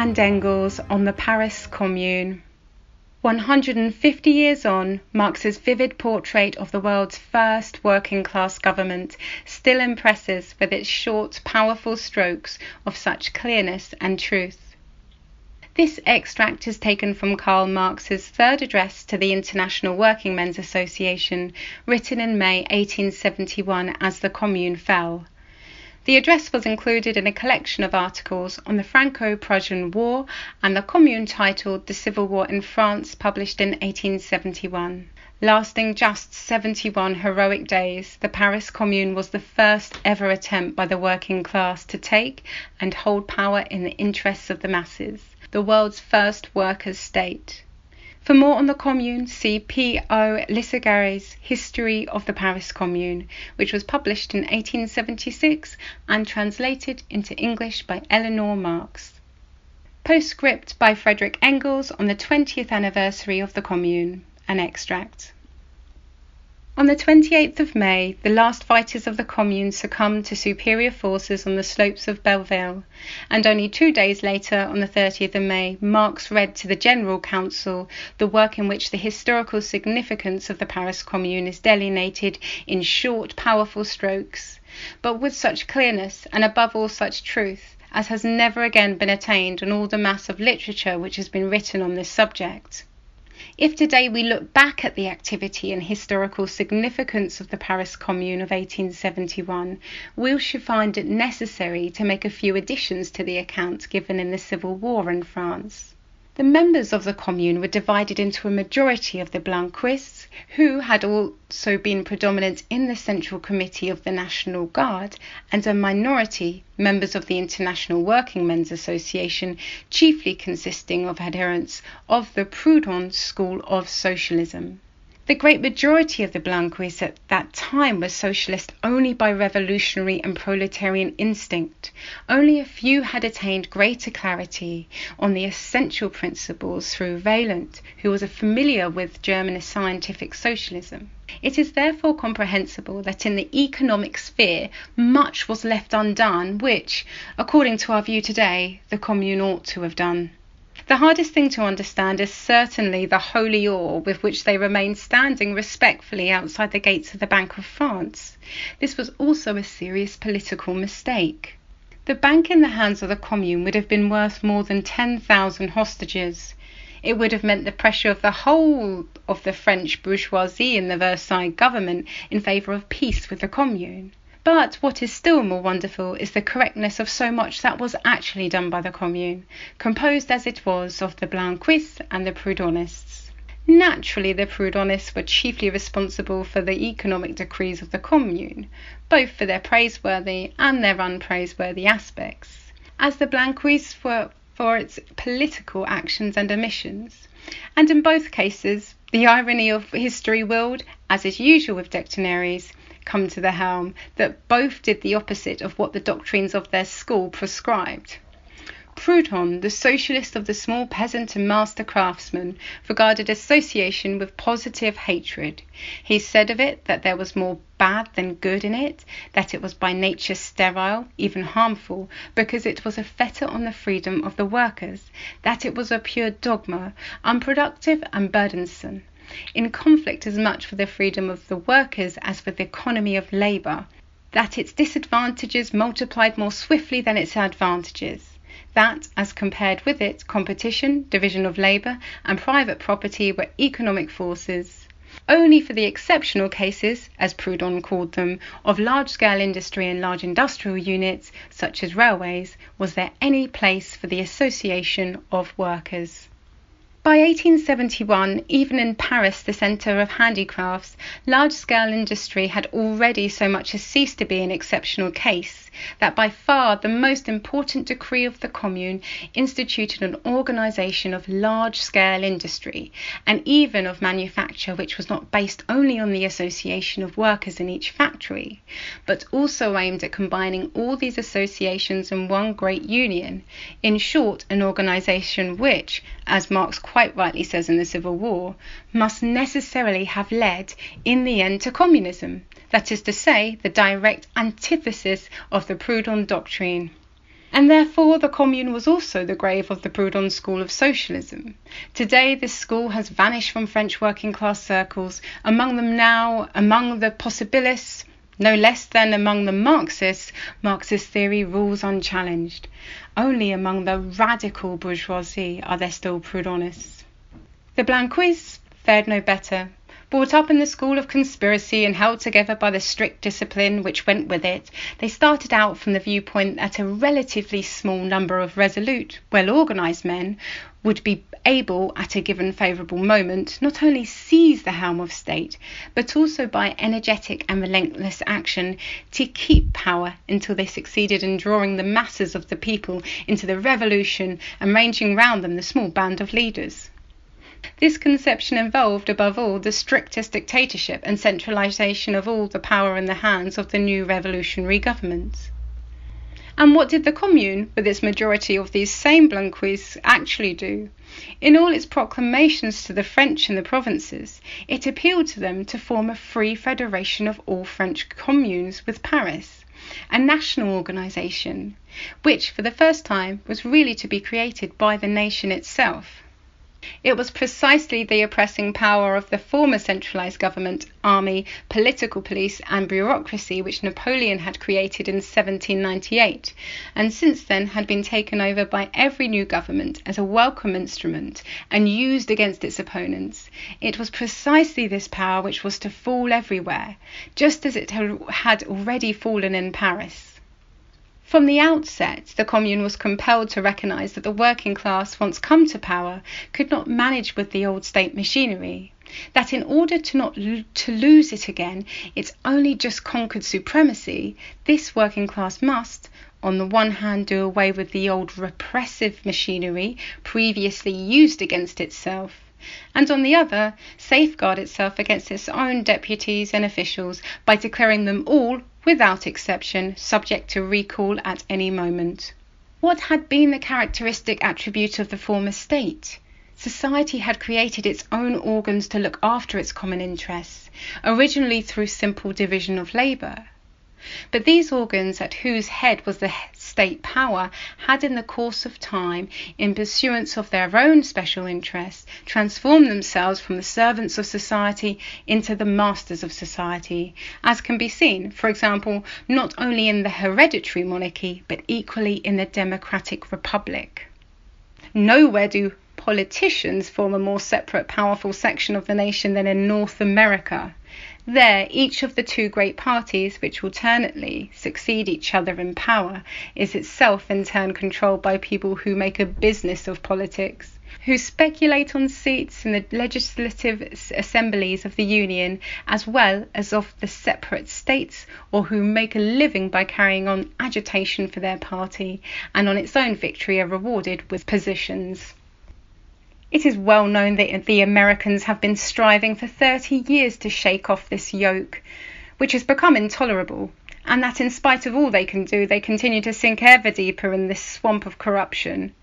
and Engels on the Paris Commune. 150 years on, Marx's vivid portrait of the world's first working class government still impresses with its short, powerful strokes of such clearness and truth. This extract is taken from Karl Marx's third address to the International Working Men's Association, written in May 1871 as the Commune fell. The address was included in a collection of articles on the Franco Prussian War and the Commune titled The Civil War in France, published in 1871. Lasting just 71 heroic days, the Paris Commune was the first ever attempt by the working class to take and hold power in the interests of the masses, the world's first workers' state. For more on the Commune, see P. O. Lissagaray's History of the Paris Commune, which was published in 1876 and translated into English by Eleanor Marx. Postscript by Frederick Engels on the 20th anniversary of the Commune. An extract. On the 28th of May, the last fighters of the Commune succumbed to superior forces on the slopes of Belleville, and only two days later, on the 30th of May, Marx read to the General Council the work in which the historical significance of the Paris Commune is delineated in short, powerful strokes, but with such clearness, and above all such truth, as has never again been attained in all the mass of literature which has been written on this subject. If today we look back at the activity and historical significance of the Paris Commune of 1871, we shall find it necessary to make a few additions to the account given in the Civil War in France. The members of the Commune were divided into a majority of the Blanquists, who had also been predominant in the Central Committee of the National Guard, and a minority, members of the International Working Men's Association, chiefly consisting of adherents of the Proudhon school of socialism. The great majority of the Blanquists at that time were socialist only by revolutionary and proletarian instinct. Only a few had attained greater clarity on the essential principles through Vaillant, who was familiar with German scientific socialism. It is therefore comprehensible that in the economic sphere much was left undone which, according to our view today, the Commune ought to have done. The hardest thing to understand is certainly the holy awe with which they remained standing respectfully outside the gates of the Bank of France. This was also a serious political mistake. The bank in the hands of the Commune would have been worth more than 10,000 hostages. It would have meant the pressure of the whole of the French bourgeoisie in the Versailles government in favour of peace with the Commune. But what is still more wonderful is the correctness of so much that was actually done by the Commune, composed as it was of the Blanquists and the Proudhonists. Naturally, the Proudhonists were chiefly responsible for the economic decrees of the Commune, both for their praiseworthy and their unpraiseworthy aspects, as the Blanquists were for its political actions and omissions. And in both cases, the irony of history willed, as is usual with doctrinaires, come to the helm that both did the opposite of what the doctrines of their school prescribed. Proudhon, the socialist of the small peasant and master craftsman, regarded association with positive hatred. He said of it that there was more bad than good in it, that it was by nature sterile, even harmful, because it was a fetter on the freedom of the workers, that it was a pure dogma, unproductive and burdensome in conflict as much for the freedom of the workers as for the economy of labour, that its disadvantages multiplied more swiftly than its advantages, that, as compared with it, competition, division of labour, and private property were economic forces. Only for the exceptional cases, as Proudhon called them, of large scale industry and large industrial units, such as railways, was there any place for the association of workers. By 1871, even in Paris, the centre of handicrafts, large scale industry had already so much as ceased to be an exceptional case that by far the most important decree of the Commune instituted an organization of large scale industry, and even of manufacture which was not based only on the association of workers in each factory, but also aimed at combining all these associations in one great union in short, an organization which, as Marx quite rightly says in the Civil War, must necessarily have led in the end to communism that is to say, the direct antithesis of the Proudhon doctrine. And therefore the Commune was also the grave of the Proudhon school of socialism. Today, this school has vanished from French working class circles, among them now, among the possibilists, no less than among the Marxists, Marxist theory rules unchallenged. Only among the radical bourgeoisie are there still Proudhonists. The Blanquistes fared no better. Brought up in the school of conspiracy and held together by the strict discipline which went with it, they started out from the viewpoint that a relatively small number of resolute, well organised men would be able, at a given favourable moment, not only seize the helm of state, but also by energetic and relentless action to keep power until they succeeded in drawing the masses of the people into the revolution and ranging round them the small band of leaders. This conception involved, above all, the strictest dictatorship and centralization of all the power in the hands of the new revolutionary governments. And what did the Commune, with its majority of these same Blanquistes, actually do? In all its proclamations to the French in the provinces, it appealed to them to form a free federation of all French communes with Paris, a national organization, which for the first time was really to be created by the nation itself. It was precisely the oppressing power of the former centralized government, army, political police, and bureaucracy which Napoleon had created in 1798, and since then had been taken over by every new government as a welcome instrument and used against its opponents. It was precisely this power which was to fall everywhere, just as it had already fallen in Paris. From the outset, the Commune was compelled to recognize that the working class, once come to power, could not manage with the old state machinery. That in order to not to lose it again, its only just conquered supremacy, this working class must, on the one hand, do away with the old repressive machinery previously used against itself, and on the other, safeguard itself against its own deputies and officials by declaring them all without exception, subject to recall at any moment. What had been the characteristic attribute of the former state? Society had created its own organs to look after its common interests, originally through simple division of labour. But these organs, at whose head was the state power, had in the course of time, in pursuance of their own special interests, transformed themselves from the servants of society into the masters of society, as can be seen, for example, not only in the hereditary monarchy, but equally in the democratic republic. Nowhere do politicians form a more separate, powerful section of the nation than in North America. There, each of the two great parties, which alternately succeed each other in power, is itself in turn controlled by people who make a business of politics, who speculate on seats in the legislative assemblies of the Union as well as of the separate states, or who make a living by carrying on agitation for their party, and on its own victory are rewarded with positions. It is well known that the Americans have been striving for 30 years to shake off this yoke, which has become intolerable, and that in spite of all they can do, they continue to sink ever deeper in this swamp of corruption.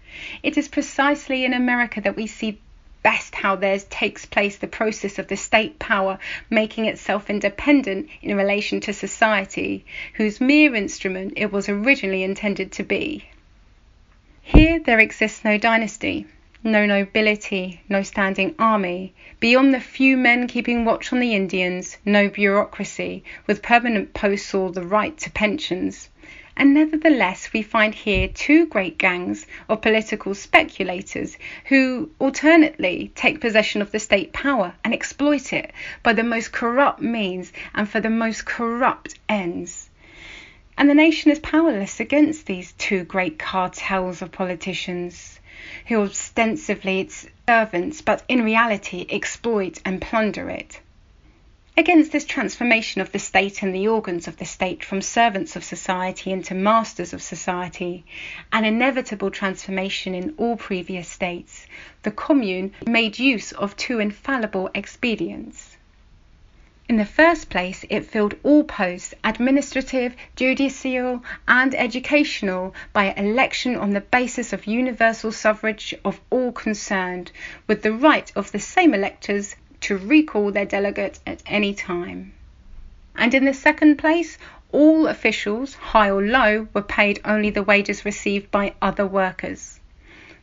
It is precisely in America that we see best how there takes place the process of the state power making itself independent in relation to society, whose mere instrument it was originally intended to be. Here there exists no dynasty no nobility, no standing army, beyond the few men keeping watch on the Indians, no bureaucracy, with permanent posts or the right to pensions. And nevertheless, we find here two great gangs of political speculators who alternately take possession of the state power and exploit it by the most corrupt means and for the most corrupt ends. And the nation is powerless against these two great cartels of politicians who ostensibly its servants, but in reality exploit and plunder it. Against this transformation of the state and the organs of the state from servants of society into masters of society, an inevitable transformation in all previous states, the Commune made use of two infallible expedients. In the first place, it filled all posts, administrative, judicial, and educational, by election on the basis of universal suffrage of all concerned, with the right of the same electors to recall their delegate at any time. And in the second place, all officials, high or low, were paid only the wages received by other workers.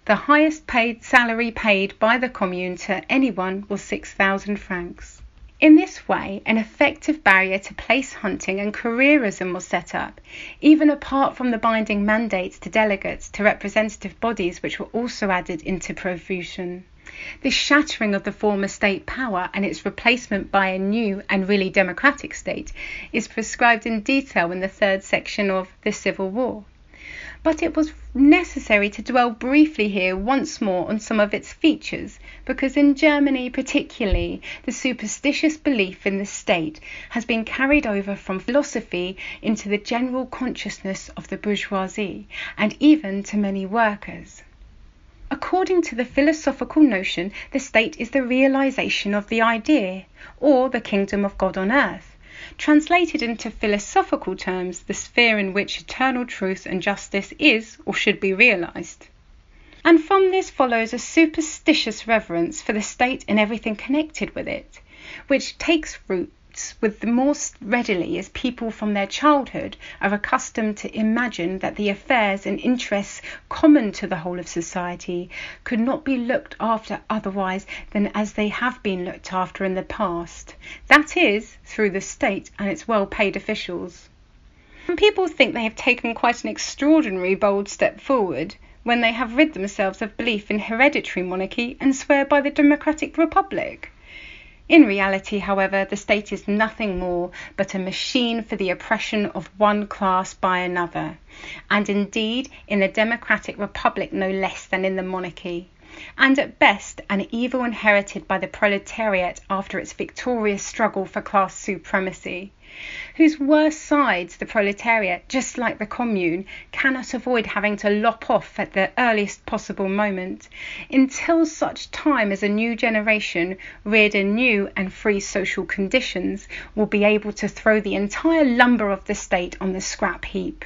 The highest paid salary paid by the commune to anyone was 6,000 francs. In this way, an effective barrier to place hunting and careerism was set up, even apart from the binding mandates to delegates to representative bodies which were also added into profusion. This shattering of the former state power and its replacement by a new and really democratic state is prescribed in detail in the third section of The Civil War but it was necessary to dwell briefly here once more on some of its features, because in Germany particularly the superstitious belief in the state has been carried over from philosophy into the general consciousness of the bourgeoisie, and even to many workers. According to the philosophical notion, the state is the realization of the idea, or the kingdom of God on earth. Translated into philosophical terms, the sphere in which eternal truth and justice is or should be realized. And from this follows a superstitious reverence for the state and everything connected with it, which takes root with the more readily as people from their childhood are accustomed to imagine that the affairs and interests common to the whole of society could not be looked after otherwise than as they have been looked after in the past, that is, through the state and its well paid officials. And people think they have taken quite an extraordinary bold step forward when they have rid themselves of belief in hereditary monarchy and swear by the democratic republic. In reality, however, the state is nothing more but a machine for the oppression of one class by another, and indeed in the democratic republic no less than in the monarchy and at best an evil inherited by the proletariat after its victorious struggle for class supremacy, whose worst sides the proletariat, just like the commune, cannot avoid having to lop off at the earliest possible moment, until such time as a new generation, reared in new and free social conditions, will be able to throw the entire lumber of the state on the scrap heap.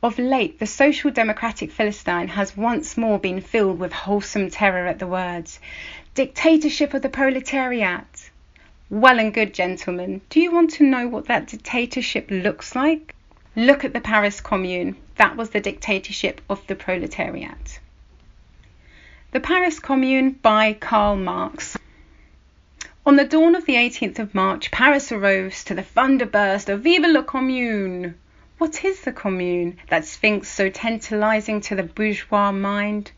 Of late the social democratic Philistine has once more been filled with wholesome terror at the words "dictatorship of the proletariat." Well and good, gentlemen. Do you want to know what that dictatorship looks like? Look at the Paris Commune. That was the dictatorship of the proletariat. The Paris Commune by Karl Marx. On the dawn of the 18th of March, Paris arose to the thunder burst of Vive la Commune! What is the Commune, that sphinx so tantalizing to the bourgeois mind?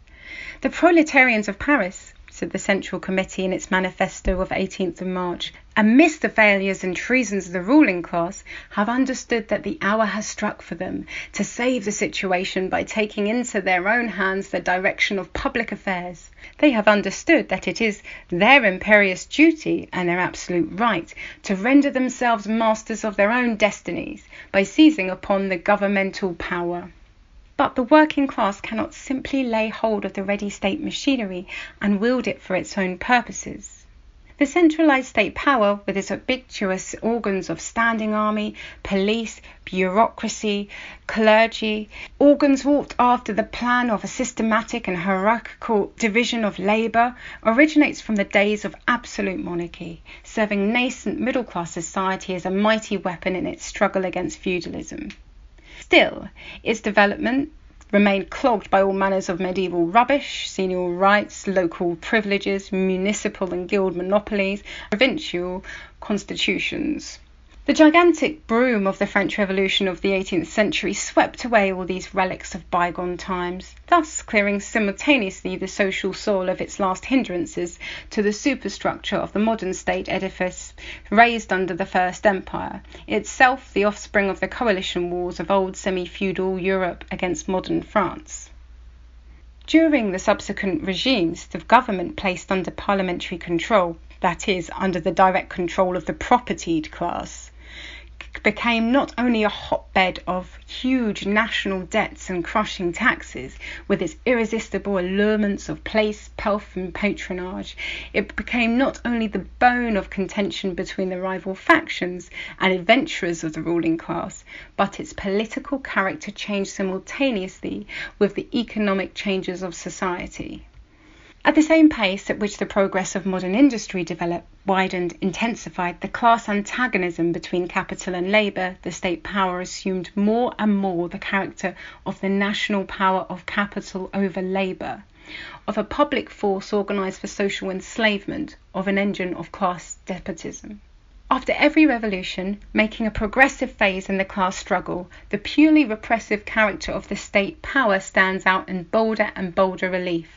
The proletarians of Paris, said the Central Committee in its manifesto of 18th March, amidst the failures and treasons of the ruling class, have understood that the hour has struck for them to save the situation by taking into their own hands the direction of public affairs. They have understood that it is their imperious duty and their absolute right to render themselves masters of their own destinies by seizing upon the governmental power. But the working class cannot simply lay hold of the ready state machinery and wield it for its own purposes. The centralized state power, with its ubiquitous organs of standing army, police, bureaucracy, clergy, organs wrought after the plan of a systematic and hierarchical division of labour, originates from the days of absolute monarchy, serving nascent middle class society as a mighty weapon in its struggle against feudalism. Still, its development remained clogged by all manners of medieval rubbish, senior rights, local privileges, municipal and guild monopolies, provincial constitutions. The gigantic broom of the French Revolution of the 18th century swept away all these relics of bygone times, thus clearing simultaneously the social soil of its last hindrances to the superstructure of the modern state edifice raised under the First Empire, itself the offspring of the coalition wars of old semi feudal Europe against modern France. During the subsequent regimes, the government placed under parliamentary control, that is, under the direct control of the propertied class, became not only a hotbed of huge national debts and crushing taxes, with its irresistible allurements of place, pelf, and patronage, it became not only the bone of contention between the rival factions and adventurers of the ruling class, but its political character changed simultaneously with the economic changes of society. At the same pace at which the progress of modern industry developed, widened, intensified, the class antagonism between capital and labour, the state power assumed more and more the character of the national power of capital over labour, of a public force organised for social enslavement, of an engine of class despotism. After every revolution, making a progressive phase in the class struggle, the purely repressive character of the state power stands out in bolder and bolder relief.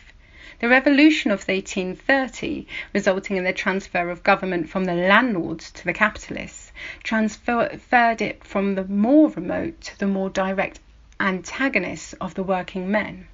The revolution of 1830, resulting in the transfer of government from the landlords to the capitalists, transferred it from the more remote to the more direct antagonists of the working men.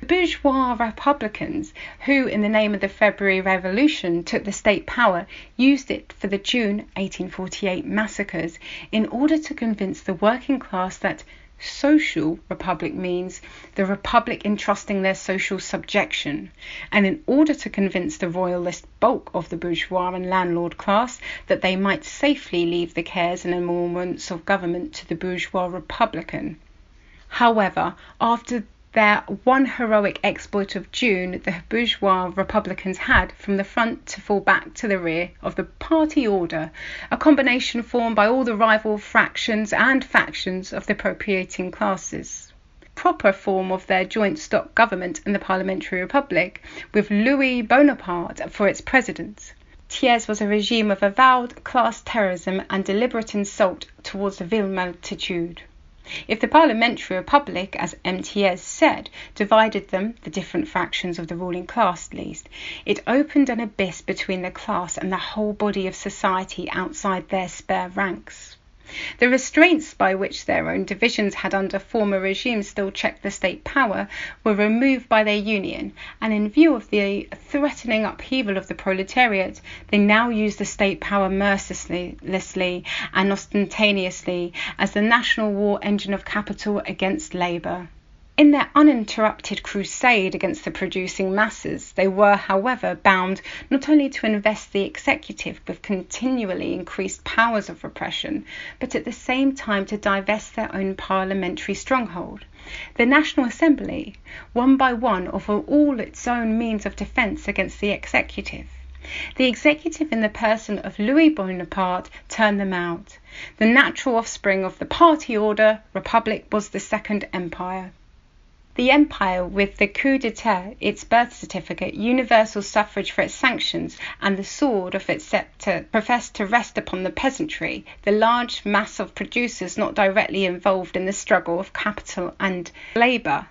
The bourgeois republicans, who in the name of the February Revolution took the state power, used it for the June 1848 massacres in order to convince the working class that social republic means the republic entrusting their social subjection, and in order to convince the royalist bulk of the bourgeois and landlord class that they might safely leave the cares and emoluments of government to the bourgeois republican. However, after their one heroic exploit of June, the bourgeois republicans had, from the front to fall back to the rear, of the party order, a combination formed by all the rival fractions and factions of the appropriating classes proper form of their joint stock government in the parliamentary republic, with Louis Bonaparte for its president. Theirs was a regime of avowed class terrorism and deliberate insult towards the vil multitude. If the parliamentary republic, as M. Thiers said, divided them, the different fractions of the ruling class at least, it opened an abyss between the class and the whole body of society outside their spare ranks. The restraints by which their own divisions had under former regimes still checked the state power were removed by their union, and in view of the threatening upheaval of the proletariat, they now used the state power mercilessly and ostentatiously as the national war engine of capital against labour. In their uninterrupted crusade against the producing masses, they were, however, bound not only to invest the executive with continually increased powers of repression, but at the same time to divest their own parliamentary stronghold, the National Assembly, one by one, of all its own means of defence against the executive. The executive in the person of Louis Bonaparte turned them out. The natural offspring of the party order republic was the Second Empire. The Empire, with the coup d'etat, its birth certificate, universal suffrage for its sanctions, and the sword of its sceptre, professed to rest upon the peasantry, the large mass of producers not directly involved in the struggle of capital and labour.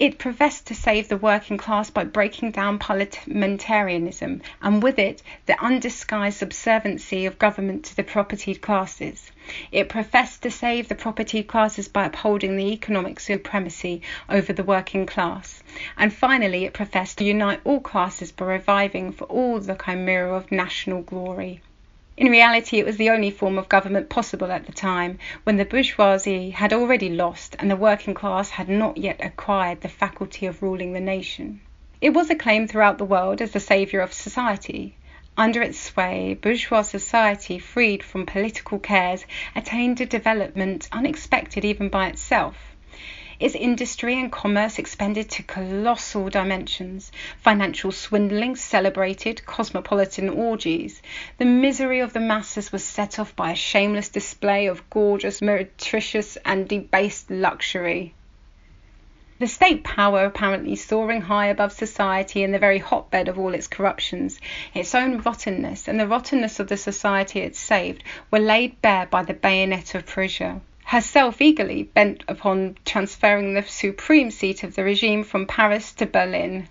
It professed to save the working class by breaking down parliamentarianism and with it the undisguised subserviency of government to the propertied classes. It professed to save the propertied classes by upholding the economic supremacy over the working class. And finally, it professed to unite all classes by reviving for all the chimera of national glory. In reality, it was the only form of government possible at the time, when the bourgeoisie had already lost and the working class had not yet acquired the faculty of ruling the nation. It was acclaimed throughout the world as the saviour of society. Under its sway, bourgeois society, freed from political cares, attained a development unexpected even by itself. Its industry and commerce expanded to colossal dimensions. Financial swindling celebrated cosmopolitan orgies. The misery of the masses was set off by a shameless display of gorgeous, meretricious, and debased luxury. The state power apparently soaring high above society in the very hotbed of all its corruptions, its own rottenness and the rottenness of the society it saved, were laid bare by the bayonet of Prussia herself eagerly bent upon transferring the supreme seat of the regime from Paris to Berlin.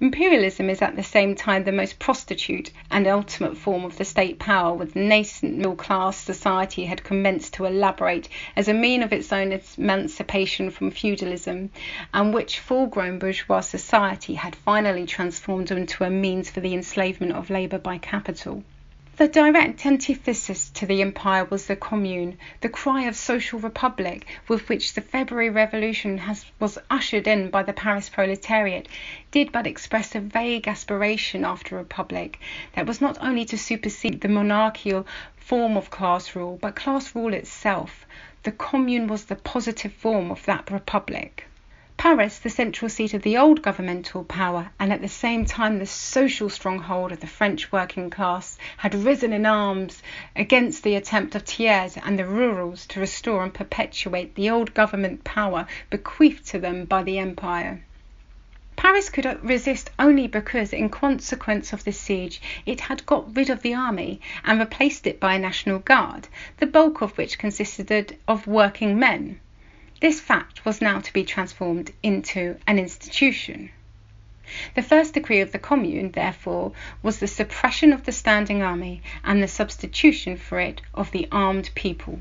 Imperialism is at the same time the most prostitute and ultimate form of the state power which nascent middle class society had commenced to elaborate as a mean of its own emancipation from feudalism, and which full grown bourgeois society had finally transformed into a means for the enslavement of labour by capital. The direct antithesis to the Empire was the Commune, the cry of social republic with which the February Revolution has, was ushered in by the Paris proletariat, did but express a vague aspiration after a republic that was not only to supersede the monarchical form of class rule, but class rule itself. The Commune was the positive form of that republic. Paris, the central seat of the old governmental power and at the same time the social stronghold of the French working class, had risen in arms against the attempt of Thiers and the rurals to restore and perpetuate the old government power bequeathed to them by the Empire. Paris could resist only because, in consequence of the siege, it had got rid of the army and replaced it by a National Guard, the bulk of which consisted of working men. This fact was now to be transformed into an institution. The first decree of the Commune, therefore, was the suppression of the standing army and the substitution for it of the armed people.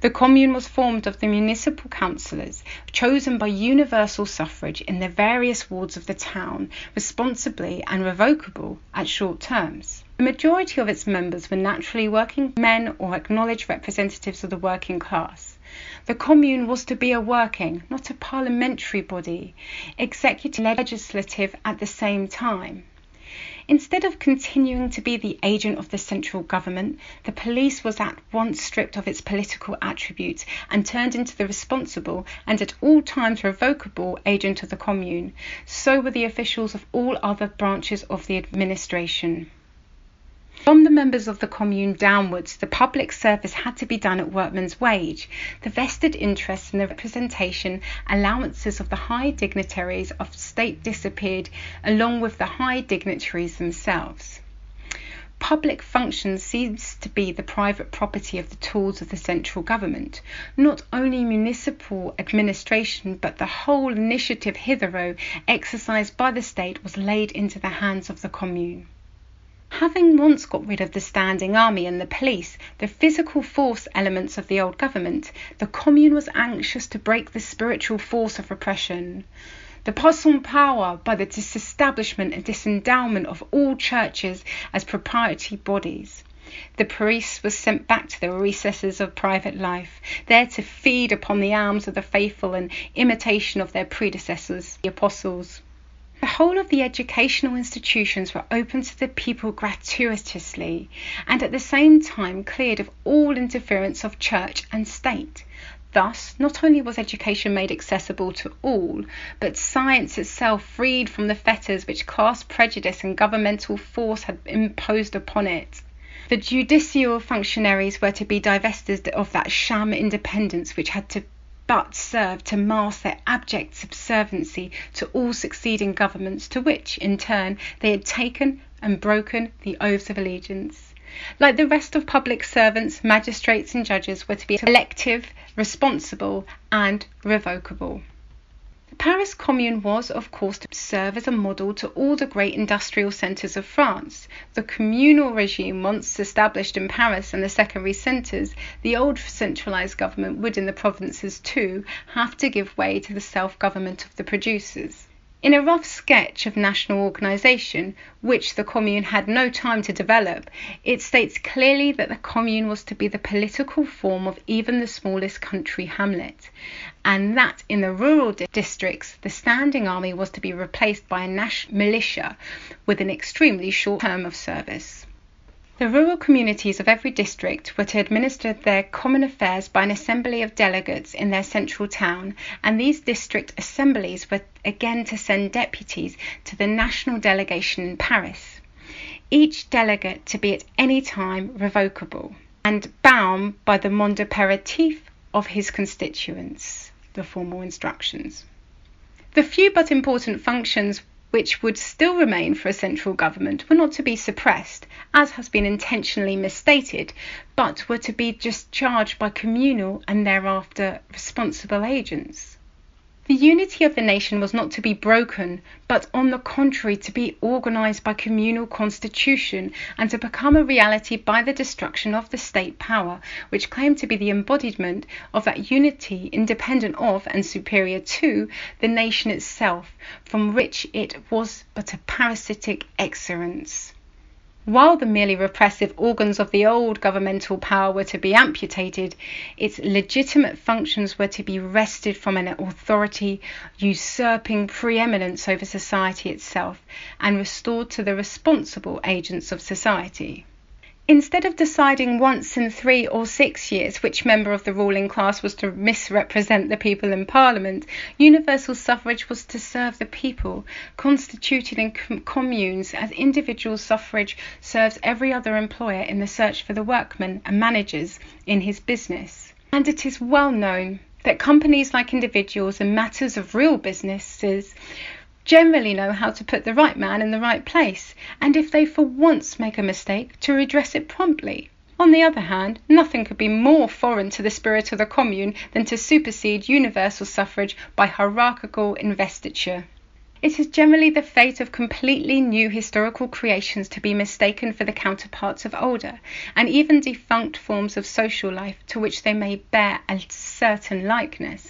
The Commune was formed of the municipal councillors, chosen by universal suffrage in the various wards of the town, responsibly and revocable at short terms. The majority of its members were naturally working men or acknowledged representatives of the working class. The Commune was to be a working, not a parliamentary body, executive legislative at the same time. Instead of continuing to be the agent of the central government, the police was at once stripped of its political attributes and turned into the responsible and at all times revocable agent of the Commune. So were the officials of all other branches of the administration. From the members of the Commune downwards, the public service had to be done at workman's wage. The vested interests and the representation allowances of the high dignitaries of state disappeared along with the high dignitaries themselves. Public functions ceased to be the private property of the tools of the central government. Not only municipal administration, but the whole initiative hitherto exercised by the state was laid into the hands of the commune. Having once got rid of the standing army and the police, the physical force elements of the old government, the Commune was anxious to break the spiritual force of repression. The parson power by the disestablishment and disendowment of all churches as proprietary bodies. The priests were sent back to the recesses of private life, there to feed upon the alms of the faithful in imitation of their predecessors, the apostles. The whole of the educational institutions were open to the people gratuitously, and at the same time cleared of all interference of church and state. Thus, not only was education made accessible to all, but science itself freed from the fetters which class prejudice and governmental force had imposed upon it. The judicial functionaries were to be divested of that sham independence which had to but served to mask their abject subserviency to all succeeding governments to which, in turn, they had taken and broken the oaths of allegiance. Like the rest of public servants, magistrates and judges were to be elective, responsible, and revocable. Paris Commune was, of course, to serve as a model to all the great industrial centres of France. The communal regime once established in Paris and the secondary centres, the old centralised government would in the provinces too have to give way to the self government of the producers. In a rough sketch of national organisation, which the Commune had no time to develop, it states clearly that the Commune was to be the political form of even the smallest country hamlet, and that in the rural districts the standing army was to be replaced by a national militia with an extremely short term of service. The rural communities of every district were to administer their common affairs by an assembly of delegates in their central town, and these district assemblies were again to send deputies to the national delegation in Paris, each delegate to be at any time revocable and bound by the mandat imperatif of his constituents, the formal instructions. The few but important functions which would still remain for a central government were not to be suppressed, as has been intentionally misstated, but were to be discharged by communal and thereafter responsible agents. The unity of the nation was not to be broken, but on the contrary to be organized by communal constitution and to become a reality by the destruction of the state power, which claimed to be the embodiment of that unity independent of and superior to the nation itself, from which it was but a parasitic excrescence. While the merely repressive organs of the old governmental power were to be amputated, its legitimate functions were to be wrested from an authority usurping preeminence over society itself, and restored to the responsible agents of society. Instead of deciding once in three or six years which member of the ruling class was to misrepresent the people in Parliament, universal suffrage was to serve the people, constituted in com- communes as individual suffrage serves every other employer in the search for the workmen and managers in his business. And it is well known that companies like individuals in matters of real businesses generally know how to put the right man in the right place, and if they for once make a mistake, to redress it promptly. On the other hand, nothing could be more foreign to the spirit of the Commune than to supersede universal suffrage by hierarchical investiture. It is generally the fate of completely new historical creations to be mistaken for the counterparts of older, and even defunct forms of social life to which they may bear a certain likeness.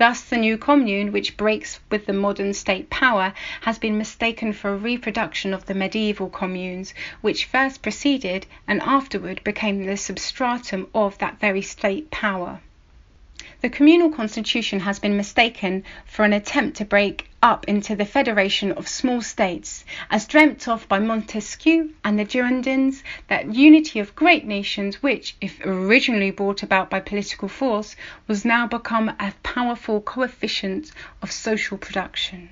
Thus the new commune, which breaks with the modern state power, has been mistaken for a reproduction of the medieval communes, which first preceded and afterward became the substratum of that very state power. The communal constitution has been mistaken for an attempt to break up into the federation of small states, as dreamt of by Montesquieu and the Girondins, that unity of great nations which, if originally brought about by political force, was now become a powerful coefficient of social production.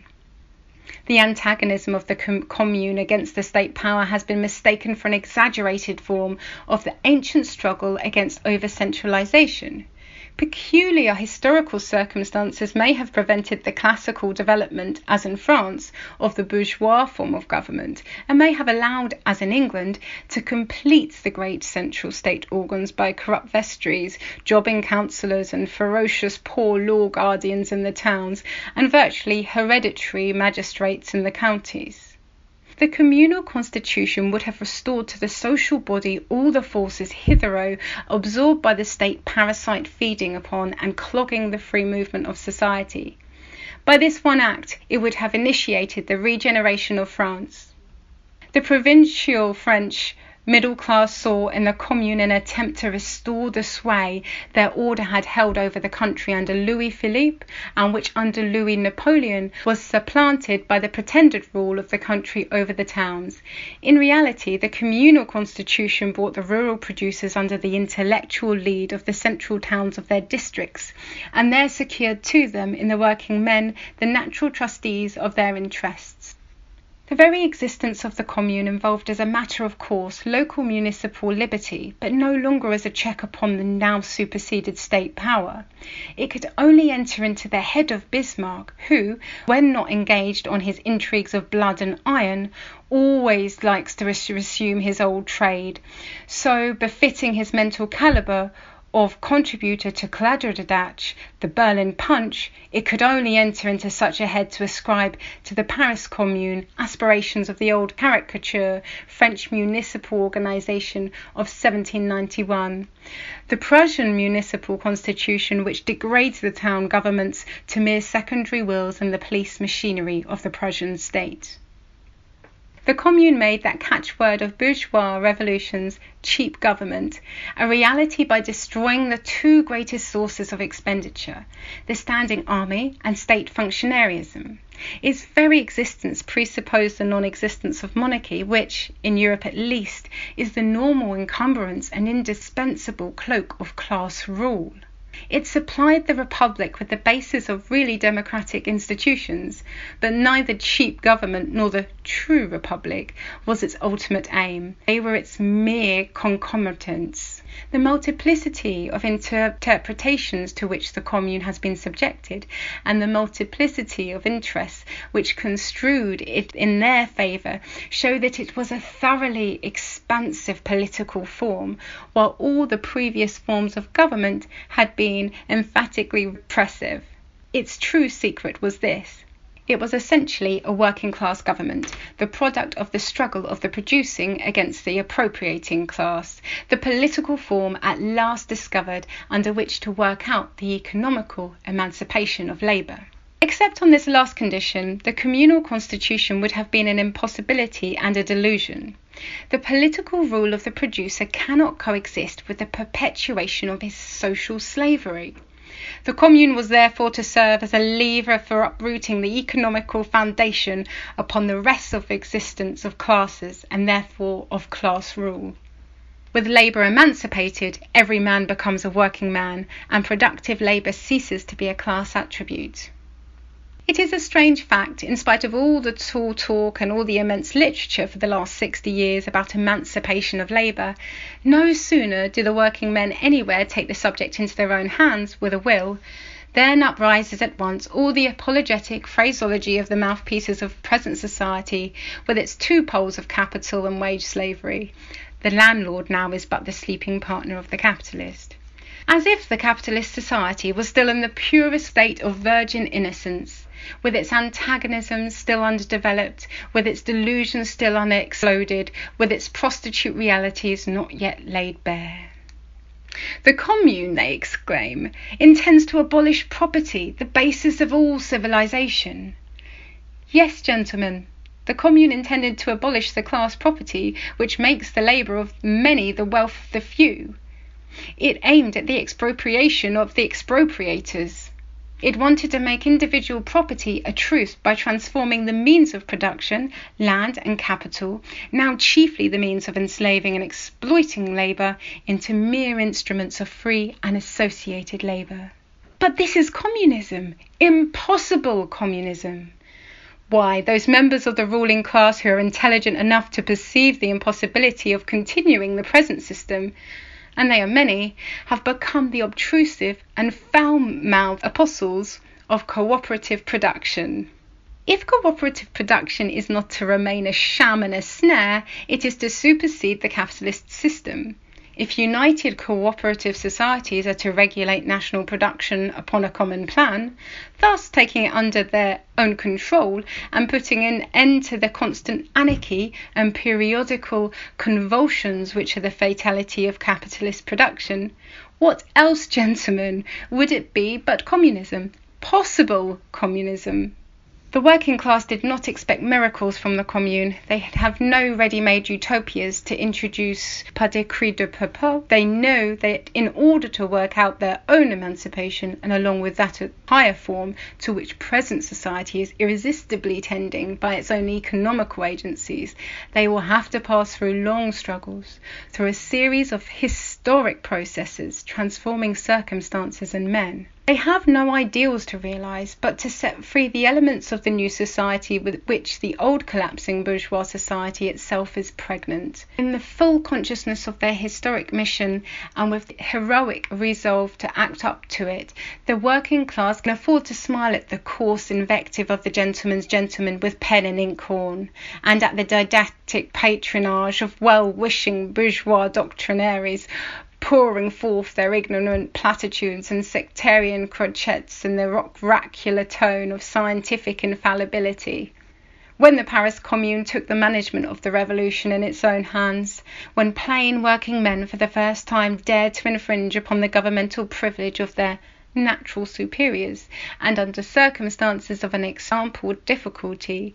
The antagonism of the commune against the state power has been mistaken for an exaggerated form of the ancient struggle against over centralization. Peculiar historical circumstances may have prevented the classical development, as in France, of the bourgeois form of government, and may have allowed, as in England, to complete the great central state organs by corrupt vestries, jobbing councillors, and ferocious poor law guardians in the towns, and virtually hereditary magistrates in the counties. The communal constitution would have restored to the social body all the forces hitherto absorbed by the state parasite feeding upon and clogging the free movement of society. By this one act it would have initiated the regeneration of France. The provincial French middle class saw in the Commune an attempt to restore the sway their order had held over the country under Louis Philippe, and which under Louis Napoleon was supplanted by the pretended rule of the country over the towns. In reality, the communal constitution brought the rural producers under the intellectual lead of the central towns of their districts, and there secured to them in the working men the natural trustees of their interests. The very existence of the Commune involved as a matter of course local municipal liberty, but no longer as a check upon the now superseded state power. It could only enter into the head of Bismarck, who, when not engaged on his intrigues of blood and iron, always likes to resume his old trade. So, befitting his mental calibre, of contributor to Kladderadatsch, the Berlin Punch, it could only enter into such a head to ascribe to the Paris Commune aspirations of the old caricature French municipal organization of 1791. The Prussian municipal constitution, which degrades the town governments to mere secondary wills in the police machinery of the Prussian state. The Commune made that catchword of bourgeois revolutions, cheap government, a reality by destroying the two greatest sources of expenditure, the standing army and state functionarism. Its very existence presupposed the non existence of monarchy, which, in Europe at least, is the normal encumbrance and indispensable cloak of class rule. It supplied the Republic with the basis of really democratic institutions, but neither cheap government nor the true Republic was its ultimate aim. They were its mere concomitants. The multiplicity of interpretations to which the Commune has been subjected, and the multiplicity of interests which construed it in their favour, show that it was a thoroughly expansive political form, while all the previous forms of government had been emphatically repressive. Its true secret was this it was essentially a working class government, the product of the struggle of the producing against the appropriating class, the political form at last discovered under which to work out the economical emancipation of labour. Except on this last condition, the communal constitution would have been an impossibility and a delusion. The political rule of the producer cannot coexist with the perpetuation of his social slavery. The Commune was therefore to serve as a lever for uprooting the economical foundation upon the rest of existence of classes and therefore of class rule. With labour emancipated, every man becomes a working man, and productive labour ceases to be a class attribute. It is a strange fact, in spite of all the tall talk and all the immense literature for the last 60 years about emancipation of labour, no sooner do the working men anywhere take the subject into their own hands with a will, then uprises at once all the apologetic phraseology of the mouthpieces of present society, with its two poles of capital and wage slavery. The landlord now is but the sleeping partner of the capitalist. As if the capitalist society was still in the purest state of virgin innocence with its antagonisms still underdeveloped, with its delusions still unexploded, with its prostitute realities not yet laid bare. The Commune, they exclaim, intends to abolish property, the basis of all civilization. Yes, gentlemen, the Commune intended to abolish the class property which makes the labour of many the wealth of the few. It aimed at the expropriation of the expropriators. It wanted to make individual property a truth by transforming the means of production, land and capital, now chiefly the means of enslaving and exploiting labour, into mere instruments of free and associated labour. But this is communism, impossible communism. Why, those members of the ruling class who are intelligent enough to perceive the impossibility of continuing the present system and they are many, have become the obtrusive and foul mouthed apostles of cooperative production. If cooperative production is not to remain a sham and a snare, it is to supersede the capitalist system. If united cooperative societies are to regulate national production upon a common plan, thus taking it under their own control and putting an end to the constant anarchy and periodical convulsions which are the fatality of capitalist production, what else, gentlemen, would it be but communism? Possible communism. The working class did not expect miracles from the Commune. They have no ready made utopias to introduce par décret de peuple. They know that in order to work out their own emancipation, and along with that a higher form to which present society is irresistibly tending by its own economical agencies, they will have to pass through long struggles, through a series of historic processes transforming circumstances and men. They have no ideals to realise, but to set free the elements of the new society with which the old collapsing bourgeois society itself is pregnant. In the full consciousness of their historic mission and with heroic resolve to act up to it, the working class can afford to smile at the coarse invective of the gentleman's gentleman with pen and inkhorn, and at the didactic patronage of well wishing bourgeois doctrinaires pouring forth their ignorant platitudes and sectarian crotchets in the oracular tone of scientific infallibility. When the Paris Commune took the management of the revolution in its own hands, when plain working men for the first time dared to infringe upon the governmental privilege of their natural superiors, and under circumstances of an unexampled difficulty,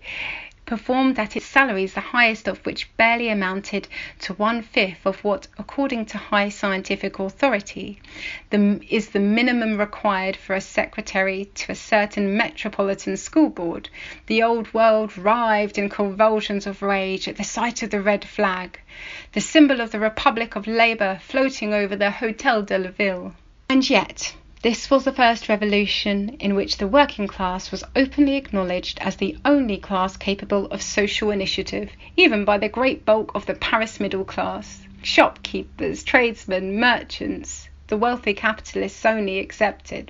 performed at its salaries the highest of which barely amounted to one fifth of what, according to high scientific authority, the, is the minimum required for a secretary to a certain metropolitan school board, the old world writhed in convulsions of rage at the sight of the red flag, the symbol of the Republic of Labour floating over the Hotel de la Ville. And yet, this was the first revolution in which the working class was openly acknowledged as the only class capable of social initiative, even by the great bulk of the Paris middle class shopkeepers, tradesmen, merchants, the wealthy capitalists only excepted.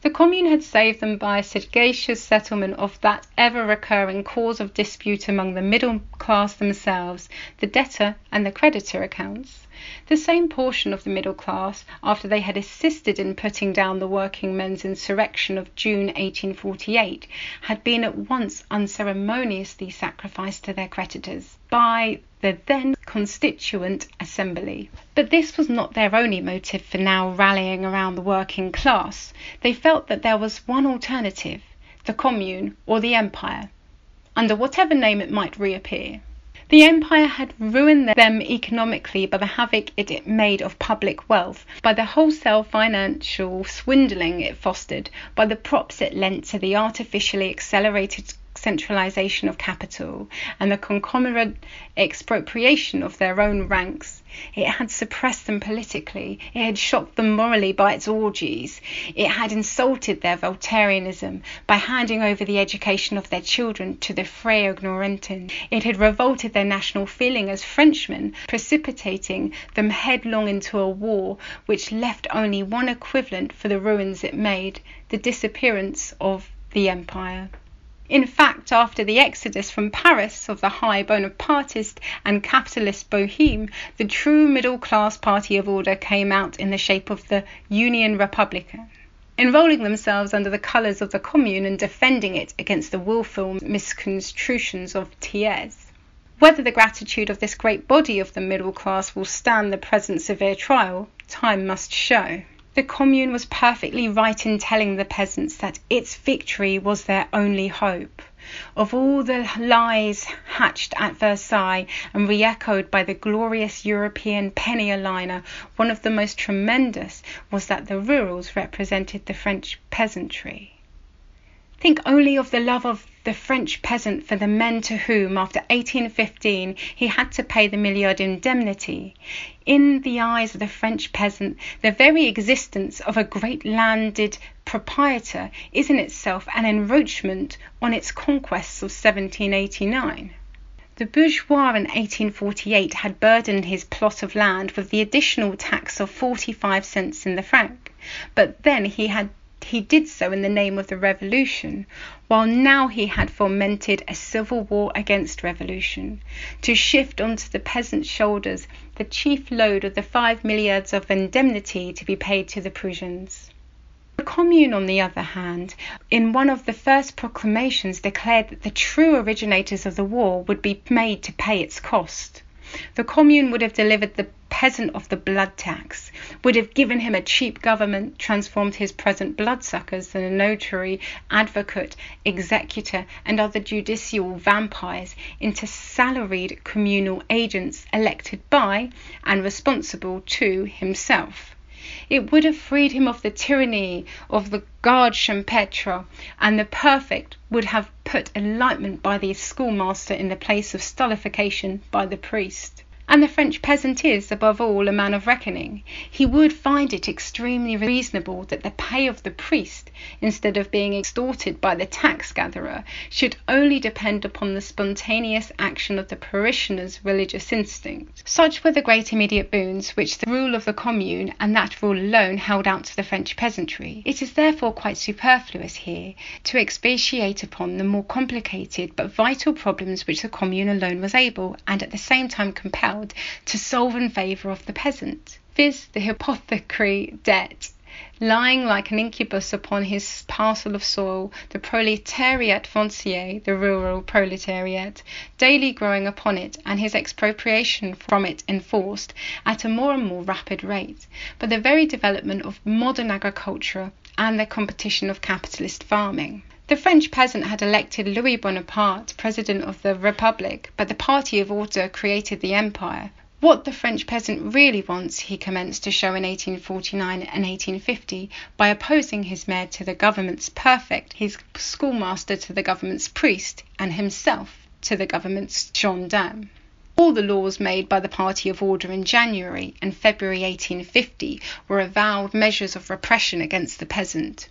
The Commune had saved them by a sagacious settlement of that ever recurring cause of dispute among the middle class themselves, the debtor and the creditor accounts. The same portion of the middle class, after they had assisted in putting down the working men's insurrection of June 1848, had been at once unceremoniously sacrificed to their creditors by the then Constituent Assembly. But this was not their only motive for now rallying around the working class. They felt that there was one alternative the Commune or the Empire, under whatever name it might reappear. The Empire had ruined them economically by the havoc it made of public wealth, by the wholesale financial swindling it fostered, by the props it lent to the artificially accelerated centralisation of capital and the concomitant expropriation of their own ranks. It had suppressed them politically. It had shocked them morally by its orgies. It had insulted their Voltairianism by handing over the education of their children to the Frères Ignorantins. It had revolted their national feeling as Frenchmen, precipitating them headlong into a war which left only one equivalent for the ruins it made the disappearance of the Empire. In fact, after the exodus from Paris of the high Bonapartist and capitalist Boheme, the true middle class party of order came out in the shape of the Union Républicaine. Enrolling themselves under the colours of the Commune and defending it against the wilful misconstructions of Thiers. Whether the gratitude of this great body of the middle class will stand the present severe trial, time must show. The Commune was perfectly right in telling the peasants that its victory was their only hope. Of all the lies hatched at Versailles and re echoed by the glorious European penny a liner, one of the most tremendous was that the rurals represented the French peasantry. Think only of the love of the French peasant for the men to whom, after 1815, he had to pay the milliard indemnity. In the eyes of the French peasant, the very existence of a great landed proprietor is in itself an encroachment on its conquests of 1789. The bourgeois in 1848 had burdened his plot of land with the additional tax of 45 cents in the franc, but then he had he did so in the name of the revolution, while now he had fomented a civil war against revolution, to shift onto the peasant's shoulders the chief load of the five milliards of indemnity to be paid to the Prussians. The Commune, on the other hand, in one of the first proclamations declared that the true originators of the war would be made to pay its cost. The Commune would have delivered the peasant of the blood tax, would have given him a cheap government, transformed his present bloodsuckers and a notary, advocate, executor, and other judicial vampires into salaried communal agents elected by and responsible to himself. It would have freed him of the tyranny of the garde champêtre, and the prefect would have put enlightenment by the schoolmaster in the place of stultification by the priest. And the French peasant is, above all, a man of reckoning. He would find it extremely reasonable that the pay of the priest, instead of being extorted by the tax gatherer, should only depend upon the spontaneous action of the parishioner's religious instinct. Such were the great immediate boons which the rule of the Commune, and that rule alone, held out to the French peasantry. It is therefore quite superfluous here to expatiate upon the more complicated but vital problems which the Commune alone was able, and at the same time compelled to solve in favour of the peasant, viz., the hypothecary debt lying like an incubus upon his parcel of soil, the proletariat foncier, the rural proletariat, daily growing upon it, and his expropriation from it enforced at a more and more rapid rate, but the very development of modern agriculture and the competition of capitalist farming. The French peasant had elected Louis Bonaparte President of the Republic, but the party of order created the empire. What the French peasant really wants he commenced to show in 1849 and 1850 by opposing his mayor to the government's prefect, his schoolmaster to the government's priest, and himself to the government's gendarme. All the laws made by the party of order in January and February 1850 were avowed measures of repression against the peasant.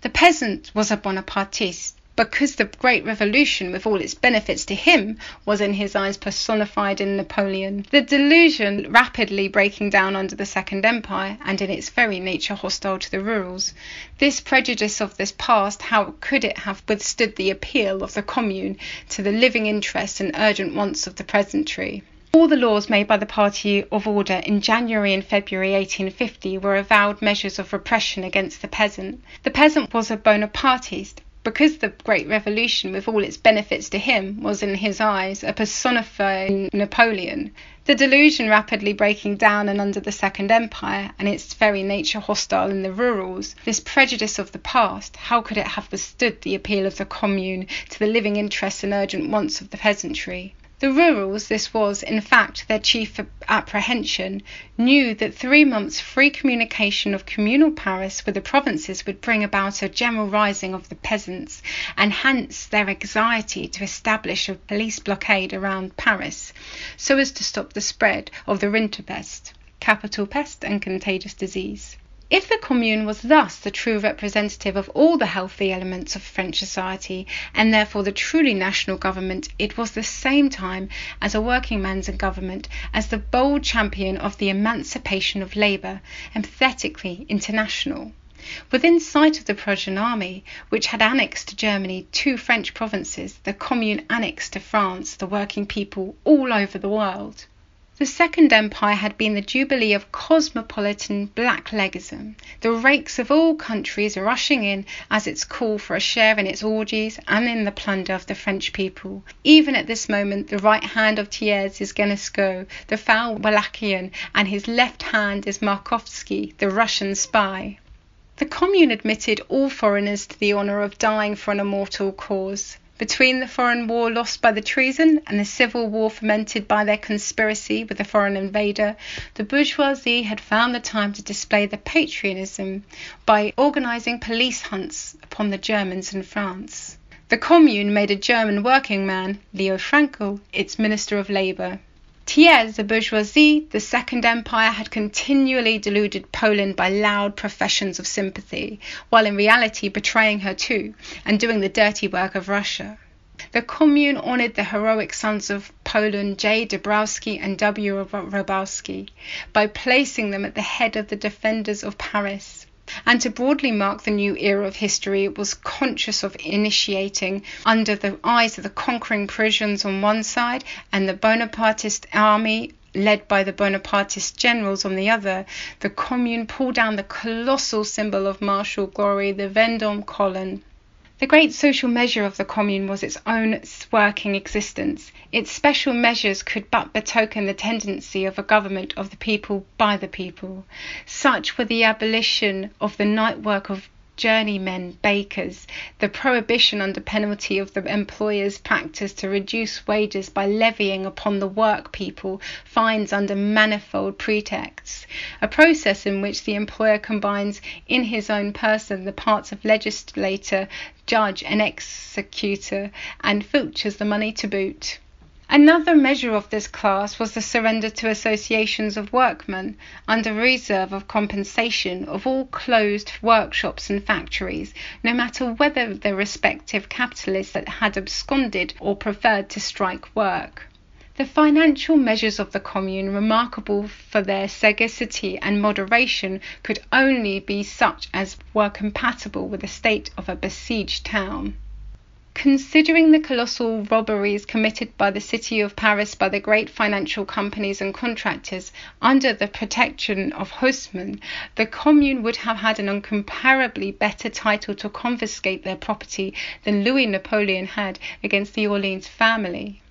The peasant was a Bonapartist because the great revolution, with all its benefits to him, was in his eyes personified in Napoleon. The delusion rapidly breaking down under the Second Empire, and in its very nature hostile to the rurals. This prejudice of this past, how could it have withstood the appeal of the Commune to the living interests and urgent wants of the peasantry? All the laws made by the party of order in January and February 1850 were avowed measures of repression against the peasant. The peasant was a Bonapartist because the great revolution, with all its benefits to him, was in his eyes a personified Napoleon. The delusion rapidly breaking down and under the Second Empire, and its very nature hostile in the rurals, this prejudice of the past, how could it have withstood the appeal of the Commune to the living interests and urgent wants of the peasantry? The rurals, this was, in fact, their chief apprehension, knew that three months' free communication of communal Paris with the provinces would bring about a general rising of the peasants, and hence their anxiety to establish a police blockade around Paris, so as to stop the spread of the Rinderpest, capital pest and contagious disease. If the Commune was thus the true representative of all the healthy elements of French society, and therefore the truly national government, it was at the same time as a working man's government, as the bold champion of the emancipation of labour, emphatically international. Within sight of the Prussian army, which had annexed to Germany two French provinces, the Commune annexed to France the working people all over the world. The Second Empire had been the jubilee of cosmopolitan blacklegism, the rakes of all countries rushing in as its call for a share in its orgies and in the plunder of the French people. Even at this moment the right hand of Thiers is Ganesco, the foul Wallachian, and his left hand is Markovski, the Russian spy. The Commune admitted all foreigners to the honour of dying for an immortal cause. Between the foreign war lost by the treason and the civil war fomented by their conspiracy with the foreign invader, the bourgeoisie had found the time to display their patriotism by organising police hunts upon the Germans in France. The Commune made a German working man, Leo Frankel, its Minister of Labour. Thiers, the bourgeoisie, the Second Empire had continually deluded Poland by loud professions of sympathy, while in reality betraying her too, and doing the dirty work of Russia. The Commune honoured the heroic sons of Poland J. Dabrowski and W. Wróblewski by placing them at the head of the defenders of Paris and to broadly mark the new era of history it was conscious of initiating under the eyes of the conquering Prussians on one side and the Bonapartist army led by the Bonapartist generals on the other, the Commune pulled down the colossal symbol of martial glory, the Vendôme column. The great social measure of the Commune was its own working existence. Its special measures could but betoken the tendency of a government of the people by the people. Such were the abolition of the night work of journeymen bakers, the prohibition under penalty of the employer's practice to reduce wages by levying upon the work people fines under manifold pretexts, a process in which the employer combines in his own person the parts of legislator, judge, and executor, and filches the money to boot. Another measure of this class was the surrender to associations of workmen, under reserve of compensation, of all closed workshops and factories, no matter whether the respective capitalists had absconded or preferred to strike work. The financial measures of the Commune, remarkable for their sagacity and moderation, could only be such as were compatible with the state of a besieged town. Considering the colossal robberies committed by the city of Paris by the great financial companies and contractors under the protection of Haussmann, the Commune would have had an incomparably better title to confiscate their property than Louis Napoleon had against the Orleans family.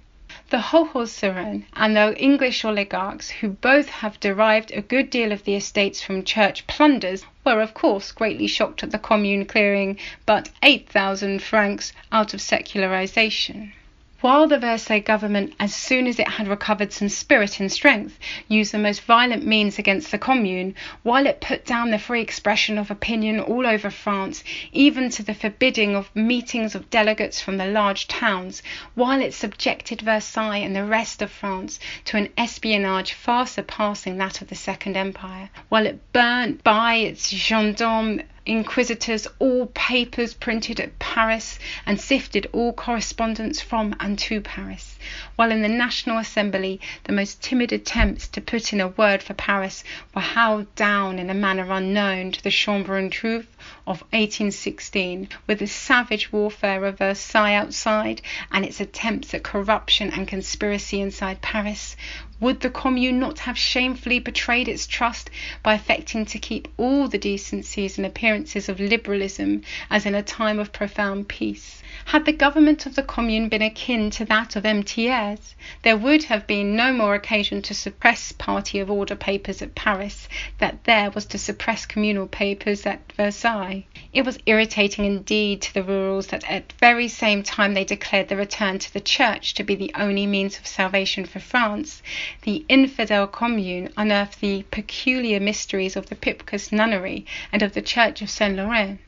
The Hohenzollern and the English oligarchs, who both have derived a good deal of the estates from church plunders, were of course greatly shocked at the Commune clearing but 8,000 francs out of secularisation while the Versailles government, as soon as it had recovered some spirit and strength, used the most violent means against the Commune, while it put down the free expression of opinion all over France, even to the forbidding of meetings of delegates from the large towns, while it subjected Versailles and the rest of France to an espionage far surpassing that of the Second Empire, while it burnt by its gendarmes inquisitors all papers printed at Paris and sifted all correspondence from and to Paris, while in the National Assembly the most timid attempts to put in a word for Paris were howled down in a manner unknown to the Chambre Neuve of 1816, with the savage warfare of Versailles outside and its attempts at corruption and conspiracy inside Paris, would the Commune not have shamefully betrayed its trust by affecting to keep all the decencies and appearances of liberalism as in a time of profound peace? Had the government of the Commune been akin to that of M. Thiers, there would have been no more occasion to suppress party of order papers at Paris than there was to suppress communal papers at Versailles. Versailles. It was irritating indeed to the rurals that at the very same time they declared the return to the Church to be the only means of salvation for France, the infidel Commune unearthed the peculiar mysteries of the Picpus nunnery and of the Church of Saint Laurent.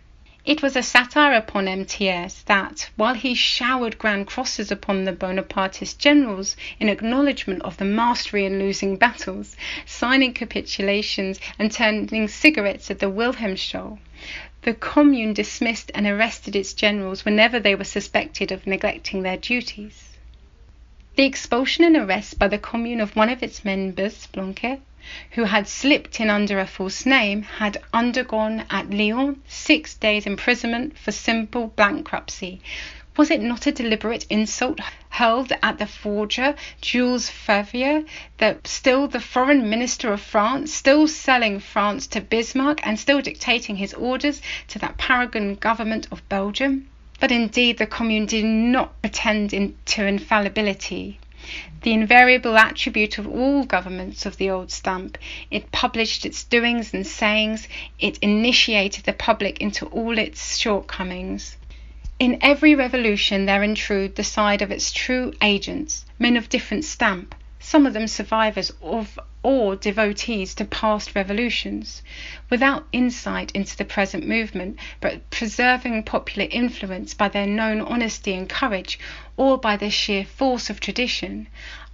It was a satire upon M. Thiers that, while he showered grand crosses upon the Bonapartist generals in acknowledgment of the mastery in losing battles, signing capitulations, and turning cigarettes at the Wilhelmsthal, the Commune dismissed and arrested its generals whenever they were suspected of neglecting their duties. The expulsion and arrest by the Commune of one of its members, Blanquet, who had slipped in under a false name, had undergone at Lyons six days' imprisonment for simple bankruptcy. Was it not a deliberate insult hurled at the forger, Jules Favre, the, still the foreign minister of France, still selling France to Bismarck, and still dictating his orders to that paragon government of Belgium? But indeed the Commune did not pretend to infallibility the invariable attribute of all governments of the old stamp. It published its doings and sayings, it initiated the public into all its shortcomings. In every revolution there intrude the side of its true agents, men of different stamp, some of them survivors of or devotees to past revolutions, without insight into the present movement, but preserving popular influence by their known honesty and courage, or by the sheer force of tradition;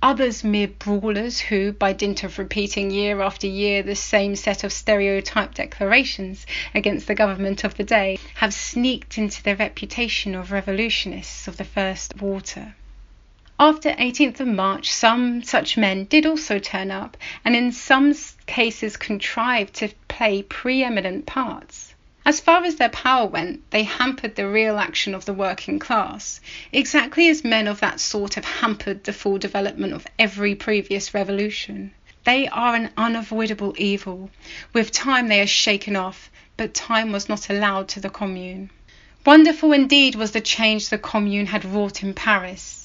others mere brawlers who, by dint of repeating year after year the same set of stereotyped declarations against the government of the day, have sneaked into the reputation of revolutionists of the first water. After 18th of March some such men did also turn up, and in some cases contrived to play pre eminent parts. As far as their power went, they hampered the real action of the working class, exactly as men of that sort have hampered the full development of every previous revolution. They are an unavoidable evil. With time they are shaken off, but time was not allowed to the Commune. Wonderful indeed was the change the Commune had wrought in Paris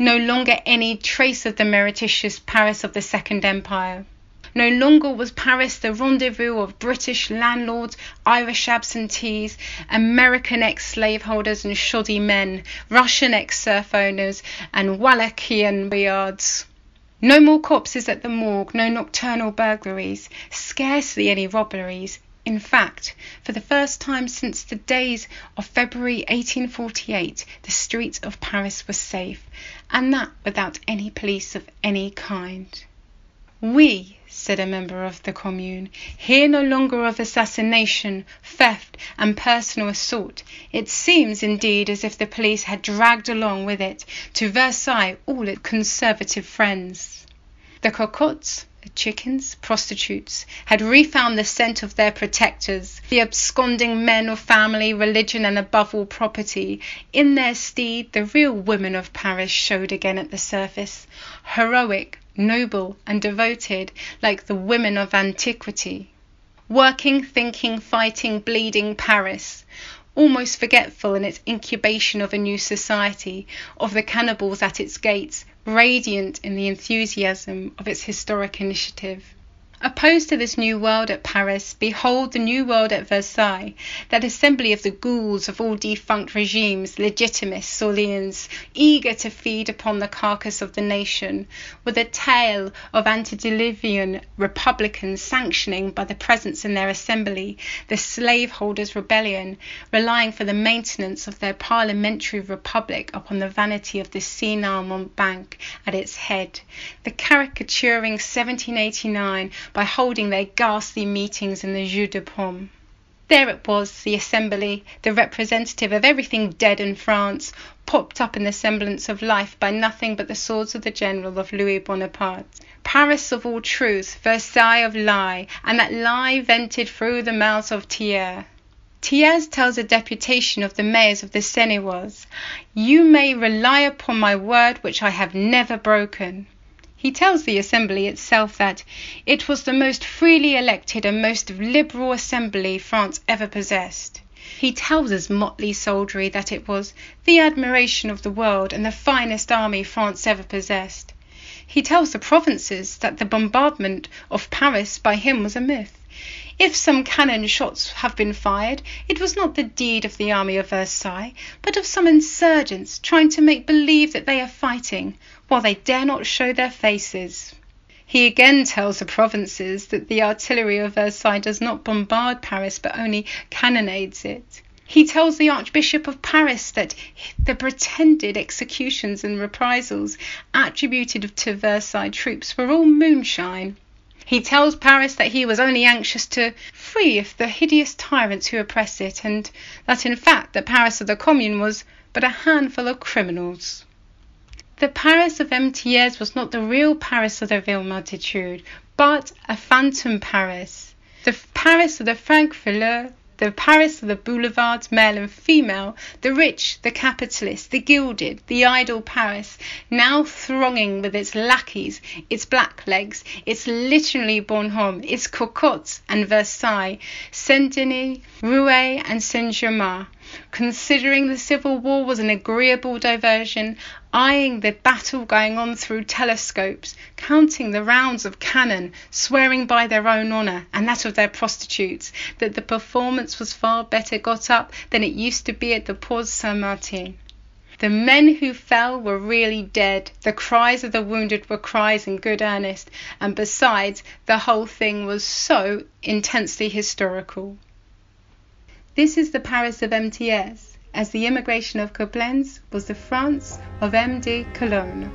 no longer any trace of the meretricious Paris of the Second Empire. No longer was Paris the rendezvous of British landlords, Irish absentees, American ex slaveholders and shoddy men, Russian ex serf owners, and Wallachian boyards. No more corpses at the morgue, no nocturnal burglaries, scarcely any robberies, in fact, for the first time since the days of February 1848 the streets of Paris were safe, and that without any police of any kind. "We," said a member of the Commune, "hear no longer of assassination, theft, and personal assault. It seems, indeed, as if the police had dragged along with it to Versailles all its conservative friends." The cocottes chickens, prostitutes, had refound the scent of their protectors, the absconding men of family, religion, and above all property. In their stead the real women of Paris showed again at the surface, heroic, noble, and devoted, like the women of antiquity. Working, thinking, fighting, bleeding Paris almost forgetful in its incubation of a new society, of the cannibals at its gates, radiant in the enthusiasm of its historic initiative. Opposed to this new world at Paris, behold the new world at Versailles, that assembly of the ghouls of all defunct regimes, legitimists, Orleans, eager to feed upon the carcass of the nation, with a tale of antediluvian republicans sanctioning by the presence in their assembly the slaveholders' rebellion, relying for the maintenance of their parliamentary republic upon the vanity of the senile Montbank at its head, the caricaturing 1789 by holding their ghastly meetings in the Jeu de Paume. There it was, the Assembly, the representative of everything dead in France, propped up in the semblance of life by nothing but the swords of the general of Louis Bonaparte. Paris of all truth, Versailles of lie, and that lie vented through the mouths of Thiers. Thiers tells a deputation of the mayors of the Seine-et-Oise, You may rely upon my word which I have never broken. He tells the Assembly itself that "it was the most freely elected and most liberal Assembly France ever possessed." He tells his motley soldiery that it was "the admiration of the world and the finest army France ever possessed." He tells the provinces that the bombardment of Paris by him was a myth. If some cannon shots have been fired, it was not the deed of the army of Versailles, but of some insurgents trying to make believe that they are fighting, while they dare not show their faces. He again tells the provinces that the artillery of Versailles does not bombard Paris but only cannonades it. He tells the Archbishop of Paris that the pretended executions and reprisals attributed to Versailles troops were all moonshine. He tells Paris that he was only anxious to free of the hideous tyrants who oppress it, and that in fact the Paris of the Commune was but a handful of criminals. The Paris of M. Thiers was not the real Paris of the Ville Multitude, but a phantom Paris. The Paris of the francs-fileurs the Paris of the boulevards, male and female, the rich, the capitalist, the gilded, the idle Paris, now thronging with its lackeys, its blacklegs, its literally bonhommes, its cocottes and Versailles, Saint Denis, Rueil, and Saint Germain considering the Civil War was an agreeable diversion, eyeing the battle going on through telescopes, counting the rounds of cannon, swearing by their own honour and that of their prostitutes that the performance was far better got up than it used to be at the Porte Saint Martin. The men who fell were really dead, the cries of the wounded were cries in good earnest, and besides, the whole thing was so intensely historical. This is the Paris of M. As the immigration of Coblentz was the France of M. de Calonne.